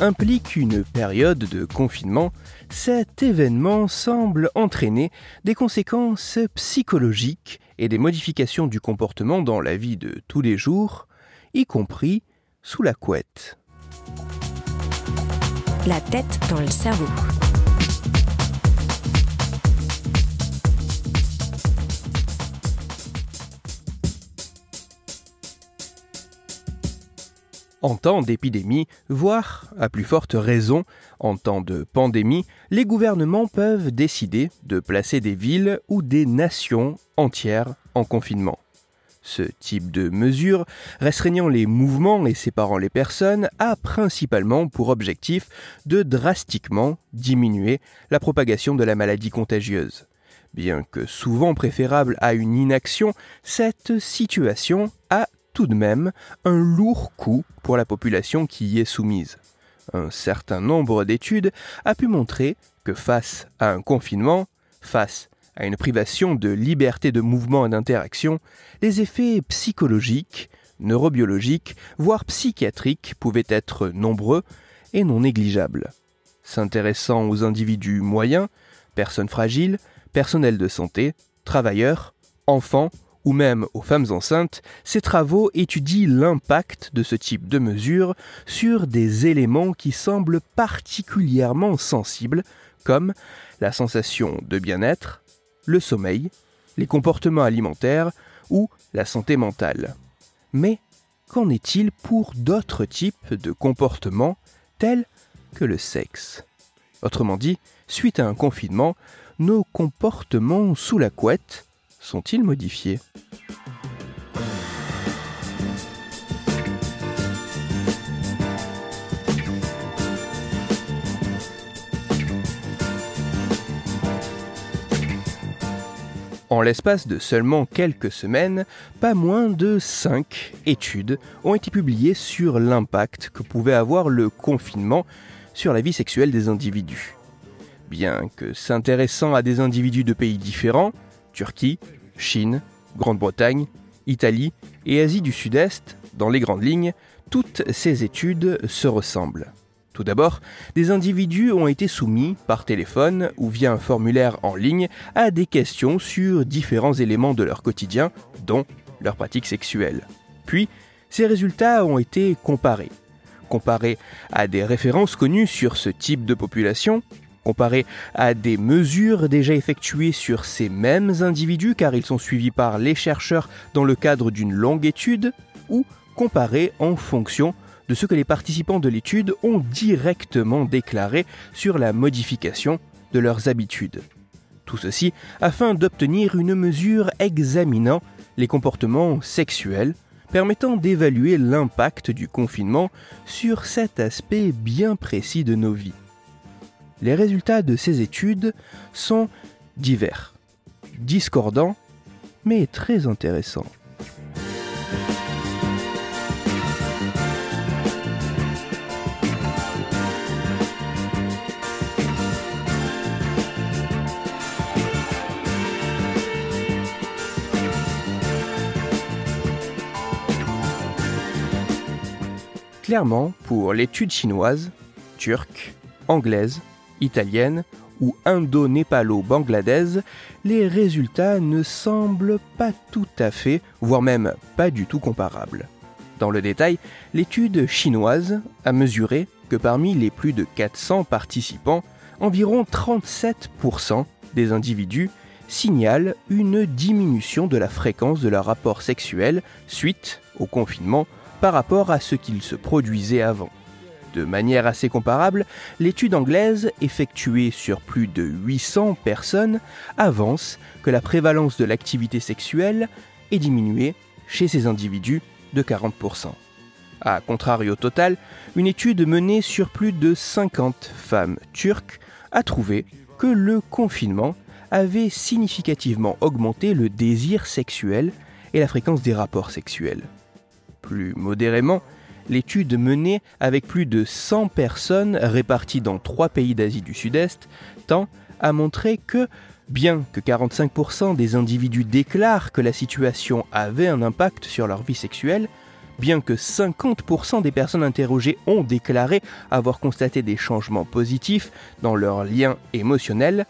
implique une période de confinement, cet événement semble entraîner des conséquences psychologiques et des modifications du comportement dans la vie de tous les jours, y compris sous la couette. La tête dans le cerveau. En temps d'épidémie, voire, à plus forte raison, en temps de pandémie, les gouvernements peuvent décider de placer des villes ou des nations entières en confinement. Ce type de mesure, restreignant les mouvements et séparant les personnes, a principalement pour objectif de drastiquement diminuer la propagation de la maladie contagieuse. Bien que souvent préférable à une inaction, cette situation a tout de même un lourd coût pour la population qui y est soumise. Un certain nombre d'études a pu montrer que face à un confinement, face à une privation de liberté de mouvement et d'interaction, les effets psychologiques, neurobiologiques, voire psychiatriques pouvaient être nombreux et non négligeables. S'intéressant aux individus moyens, personnes fragiles, personnel de santé, travailleurs, enfants ou même aux femmes enceintes, ces travaux étudient l'impact de ce type de mesures sur des éléments qui semblent particulièrement sensibles, comme la sensation de bien-être, le sommeil, les comportements alimentaires ou la santé mentale. Mais qu'en est-il pour d'autres types de comportements tels que le sexe? Autrement dit, suite à un confinement, nos comportements sous la couette sont-ils modifiés En l'espace de seulement quelques semaines, pas moins de 5 études ont été publiées sur l'impact que pouvait avoir le confinement sur la vie sexuelle des individus. Bien que s'intéressant à des individus de pays différents, Turquie, Chine, Grande-Bretagne, Italie et Asie du Sud-Est, dans les grandes lignes, toutes ces études se ressemblent. Tout d'abord, des individus ont été soumis par téléphone ou via un formulaire en ligne à des questions sur différents éléments de leur quotidien, dont leur pratique sexuelle. Puis, ces résultats ont été comparés. Comparés à des références connues sur ce type de population, comparé à des mesures déjà effectuées sur ces mêmes individus car ils sont suivis par les chercheurs dans le cadre d'une longue étude, ou comparé en fonction de ce que les participants de l'étude ont directement déclaré sur la modification de leurs habitudes. Tout ceci afin d'obtenir une mesure examinant les comportements sexuels, permettant d'évaluer l'impact du confinement sur cet aspect bien précis de nos vies. Les résultats de ces études sont divers, discordants, mais très intéressants. Clairement, pour l'étude chinoise, turque, anglaise, italienne ou indo-népalo-bangladaise, les résultats ne semblent pas tout à fait, voire même pas du tout comparables. Dans le détail, l'étude chinoise a mesuré que parmi les plus de 400 participants, environ 37% des individus signalent une diminution de la fréquence de leur rapport sexuel suite au confinement par rapport à ce qu'il se produisait avant. De manière assez comparable, l'étude anglaise, effectuée sur plus de 800 personnes, avance que la prévalence de l'activité sexuelle est diminuée chez ces individus de 40%. A contrario total, une étude menée sur plus de 50 femmes turques a trouvé que le confinement avait significativement augmenté le désir sexuel et la fréquence des rapports sexuels. Plus modérément, l'étude menée avec plus de 100 personnes réparties dans trois pays d'Asie du Sud-Est tend à montrer que, bien que 45% des individus déclarent que la situation avait un impact sur leur vie sexuelle, bien que 50% des personnes interrogées ont déclaré avoir constaté des changements positifs dans leur lien émotionnel,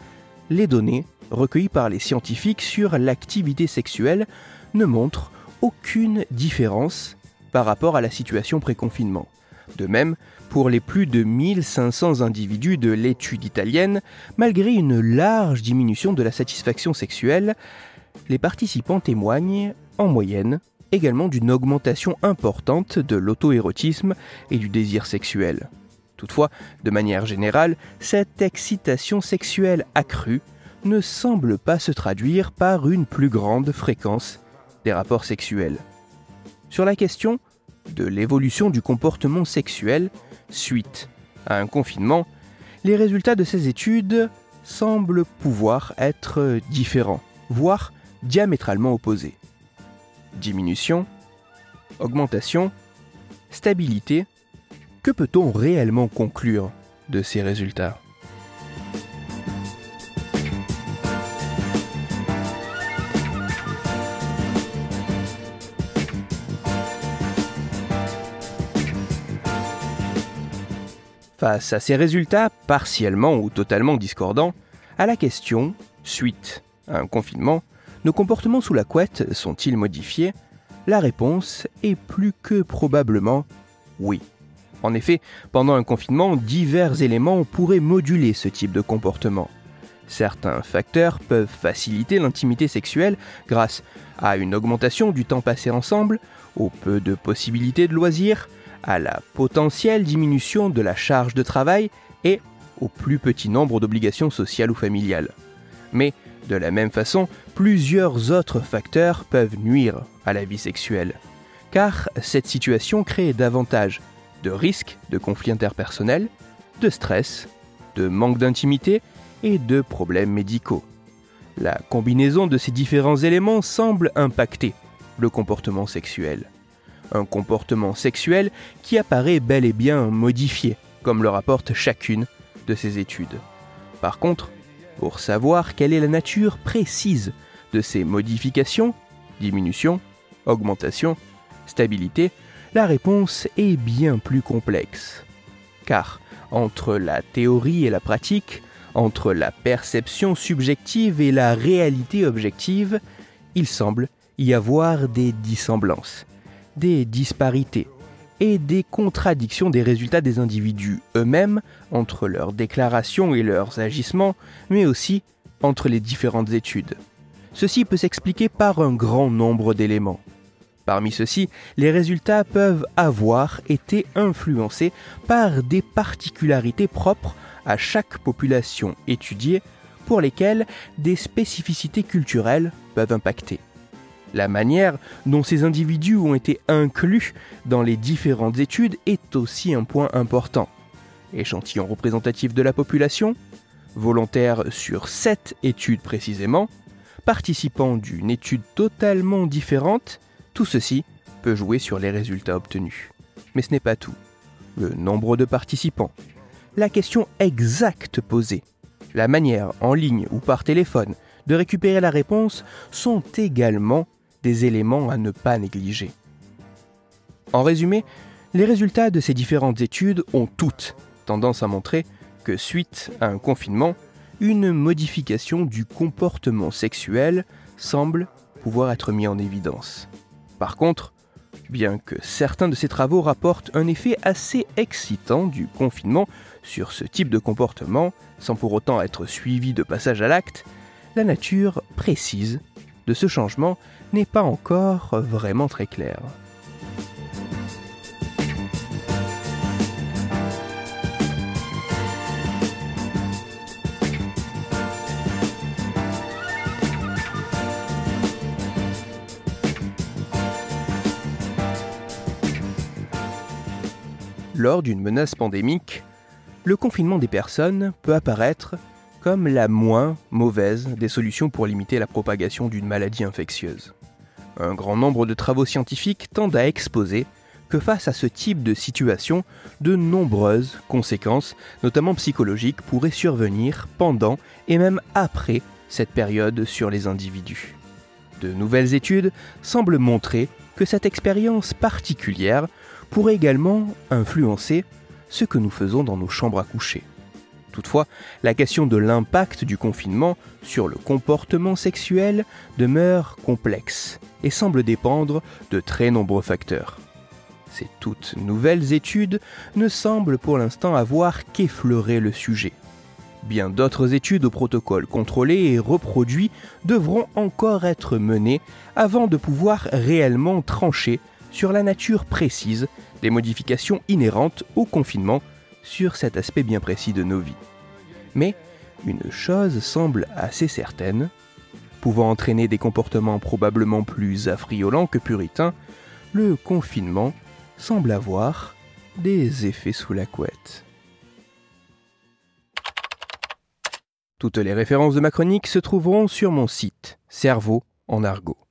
les données recueillies par les scientifiques sur l'activité sexuelle ne montrent aucune différence par rapport à la situation pré-confinement. De même, pour les plus de 1500 individus de l'étude italienne, malgré une large diminution de la satisfaction sexuelle, les participants témoignent, en moyenne, également d'une augmentation importante de l'auto-érotisme et du désir sexuel. Toutefois, de manière générale, cette excitation sexuelle accrue ne semble pas se traduire par une plus grande fréquence des rapports sexuels. Sur la question de l'évolution du comportement sexuel suite à un confinement, les résultats de ces études semblent pouvoir être différents, voire diamétralement opposés. Diminution, augmentation, stabilité, que peut-on réellement conclure de ces résultats? Face à ces résultats partiellement ou totalement discordants, à la question, suite à un confinement, nos comportements sous la couette sont-ils modifiés? La réponse est plus que probablement oui. En effet, pendant un confinement, divers éléments pourraient moduler ce type de comportement. Certains facteurs peuvent faciliter l'intimité sexuelle grâce à une augmentation du temps passé ensemble, au peu de possibilités de loisirs, à la potentielle diminution de la charge de travail et au plus petit nombre d'obligations sociales ou familiales. Mais de la même façon, plusieurs autres facteurs peuvent nuire à la vie sexuelle, car cette situation crée davantage de risques de conflits interpersonnels, de stress, de manque d'intimité et de problèmes médicaux. La combinaison de ces différents éléments semble impacter le comportement sexuel. Un comportement sexuel qui apparaît bel et bien modifié, comme le rapporte chacune de ces études. Par contre, pour savoir quelle est la nature précise de ces modifications, diminution, augmentation, stabilité, la réponse est bien plus complexe. Car entre la théorie et la pratique, entre la perception subjective et la réalité objective, il semble y avoir des dissemblances, des disparités, et des contradictions des résultats des individus eux-mêmes entre leurs déclarations et leurs agissements, mais aussi entre les différentes études. Ceci peut s'expliquer par un grand nombre d'éléments. Parmi ceux-ci, les résultats peuvent avoir été influencés par des particularités propres à chaque population étudiée pour lesquelles des spécificités culturelles peuvent impacter. La manière dont ces individus ont été inclus dans les différentes études est aussi un point important. Échantillon représentatif de la population, volontaire sur 7 études précisément, participants d'une étude totalement différente, tout ceci peut jouer sur les résultats obtenus. Mais ce n'est pas tout. Le nombre de participants, la question exacte posée, la manière, en ligne ou par téléphone, de récupérer la réponse sont également des éléments à ne pas négliger. En résumé, les résultats de ces différentes études ont toutes tendance à montrer que suite à un confinement, une modification du comportement sexuel semble pouvoir être mis en évidence. Par contre, bien que certains de ces travaux rapportent un effet assez excitant du confinement sur ce type de comportement, sans pour autant être suivi de passage à l'acte, la nature précise de ce changement n'est pas encore vraiment très clair. Lors d'une menace pandémique, le confinement des personnes peut apparaître comme la moins mauvaise des solutions pour limiter la propagation d'une maladie infectieuse. Un grand nombre de travaux scientifiques tendent à exposer que face à ce type de situation, de nombreuses conséquences, notamment psychologiques, pourraient survenir pendant et même après cette période sur les individus. De nouvelles études semblent montrer que cette expérience particulière pourrait également influencer ce que nous faisons dans nos chambres à coucher. Toutefois, la question de l'impact du confinement sur le comportement sexuel demeure complexe et semble dépendre de très nombreux facteurs. Ces toutes nouvelles études ne semblent pour l'instant avoir qu'effleuré le sujet. Bien d'autres études au protocole contrôlé et reproduit devront encore être menées avant de pouvoir réellement trancher sur la nature précise des modifications inhérentes au confinement sur cet aspect bien précis de nos vies. Mais une chose semble assez certaine, pouvant entraîner des comportements probablement plus affriolants que puritains, le confinement semble avoir des effets sous la couette. Toutes les références de ma chronique se trouveront sur mon site, Cerveau en argot.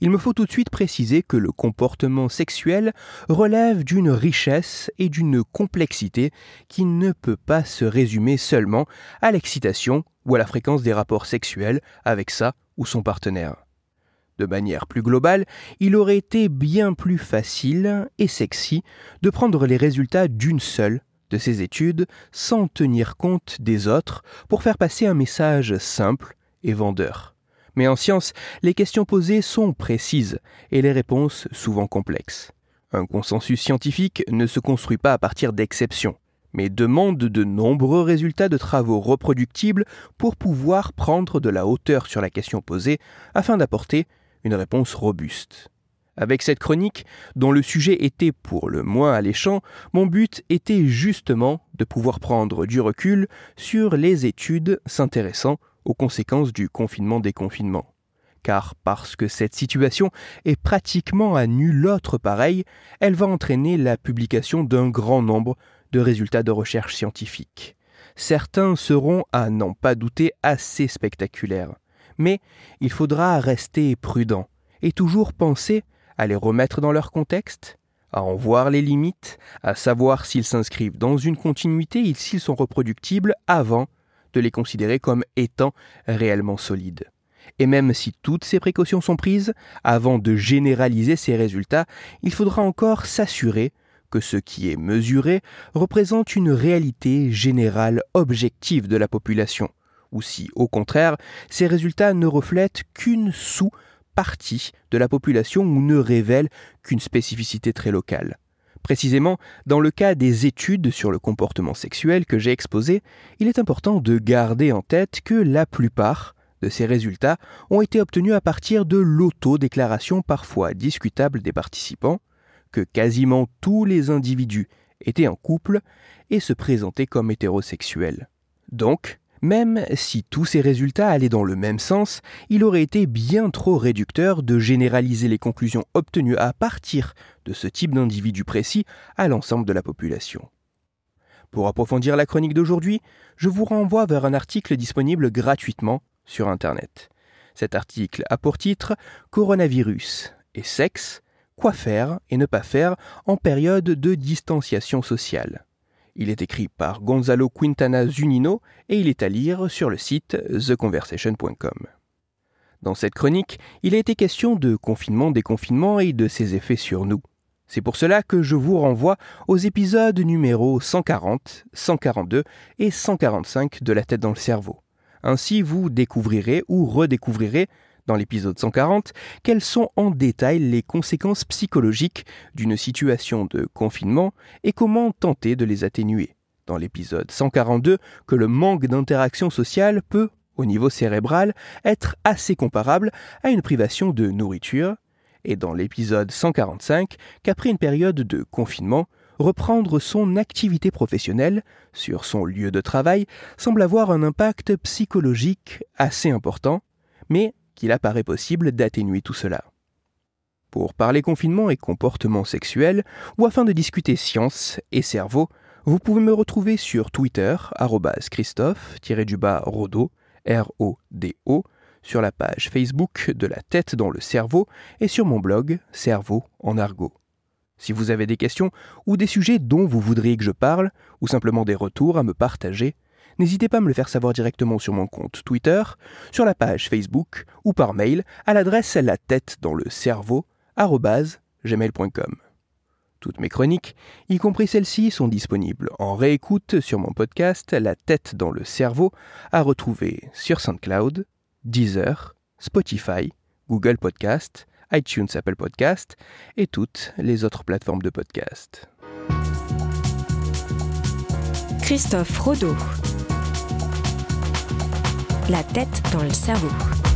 Il me faut tout de suite préciser que le comportement sexuel relève d'une richesse et d'une complexité qui ne peut pas se résumer seulement à l'excitation ou à la fréquence des rapports sexuels avec sa ou son partenaire. De manière plus globale, il aurait été bien plus facile et sexy de prendre les résultats d'une seule de ces études sans tenir compte des autres pour faire passer un message simple et vendeur. Mais en science, les questions posées sont précises et les réponses souvent complexes. Un consensus scientifique ne se construit pas à partir d'exceptions, mais demande de nombreux résultats de travaux reproductibles pour pouvoir prendre de la hauteur sur la question posée afin d'apporter une réponse robuste. Avec cette chronique, dont le sujet était pour le moins alléchant, mon but était justement de pouvoir prendre du recul sur les études s'intéressant aux conséquences du confinement-déconfinement. Car parce que cette situation est pratiquement à nul autre pareil, elle va entraîner la publication d'un grand nombre de résultats de recherche scientifiques. Certains seront, à n'en pas douter, assez spectaculaires mais il faudra rester prudent et toujours penser à les remettre dans leur contexte, à en voir les limites, à savoir s'ils s'inscrivent dans une continuité et s'ils sont reproductibles avant de les considérer comme étant réellement solides. Et même si toutes ces précautions sont prises, avant de généraliser ces résultats, il faudra encore s'assurer que ce qui est mesuré représente une réalité générale objective de la population, ou si, au contraire, ces résultats ne reflètent qu'une sous-partie de la population ou ne révèlent qu'une spécificité très locale. Précisément, dans le cas des études sur le comportement sexuel que j'ai exposées, il est important de garder en tête que la plupart de ces résultats ont été obtenus à partir de l'autodéclaration parfois discutable des participants, que quasiment tous les individus étaient en couple et se présentaient comme hétérosexuels. Donc, même si tous ces résultats allaient dans le même sens, il aurait été bien trop réducteur de généraliser les conclusions obtenues à partir de ce type d'individu précis à l'ensemble de la population. Pour approfondir la chronique d'aujourd'hui, je vous renvoie vers un article disponible gratuitement sur Internet. Cet article a pour titre Coronavirus et sexe, quoi faire et ne pas faire en période de distanciation sociale. Il est écrit par Gonzalo Quintana Zunino et il est à lire sur le site theconversation.com. Dans cette chronique, il a été question de confinement, déconfinement et de ses effets sur nous. C'est pour cela que je vous renvoie aux épisodes numéros 140, 142 et 145 de La tête dans le cerveau. Ainsi, vous découvrirez ou redécouvrirez dans l'épisode 140 quelles sont en détail les conséquences psychologiques d'une situation de confinement et comment tenter de les atténuer. Dans l'épisode 142 que le manque d'interaction sociale peut, au niveau cérébral, être assez comparable à une privation de nourriture, et dans l'épisode 145 qu'après une période de confinement, reprendre son activité professionnelle sur son lieu de travail semble avoir un impact psychologique assez important, mais qu'il apparaît possible d'atténuer tout cela. Pour parler confinement et comportement sexuel, ou afin de discuter science et cerveau, Vous pouvez me retrouver sur Twitter, Christophe-Rodo, R-O-D-O, sur la page Facebook de la tête dans le cerveau et sur mon blog Cerveau en argot. Si vous avez des questions ou des sujets dont vous voudriez que je parle, ou simplement des retours à me partager, n'hésitez pas à me le faire savoir directement sur mon compte Twitter, sur la page Facebook ou par mail à l'adresse la tête dans le cerveau gmail.com. Toutes mes chroniques, y compris celles-ci, sont disponibles en réécoute sur mon podcast La tête dans le cerveau, à retrouver sur SoundCloud, Deezer, Spotify, Google Podcast, iTunes Apple Podcast et toutes les autres plateformes de podcast. Christophe Rodeau. La tête dans le cerveau.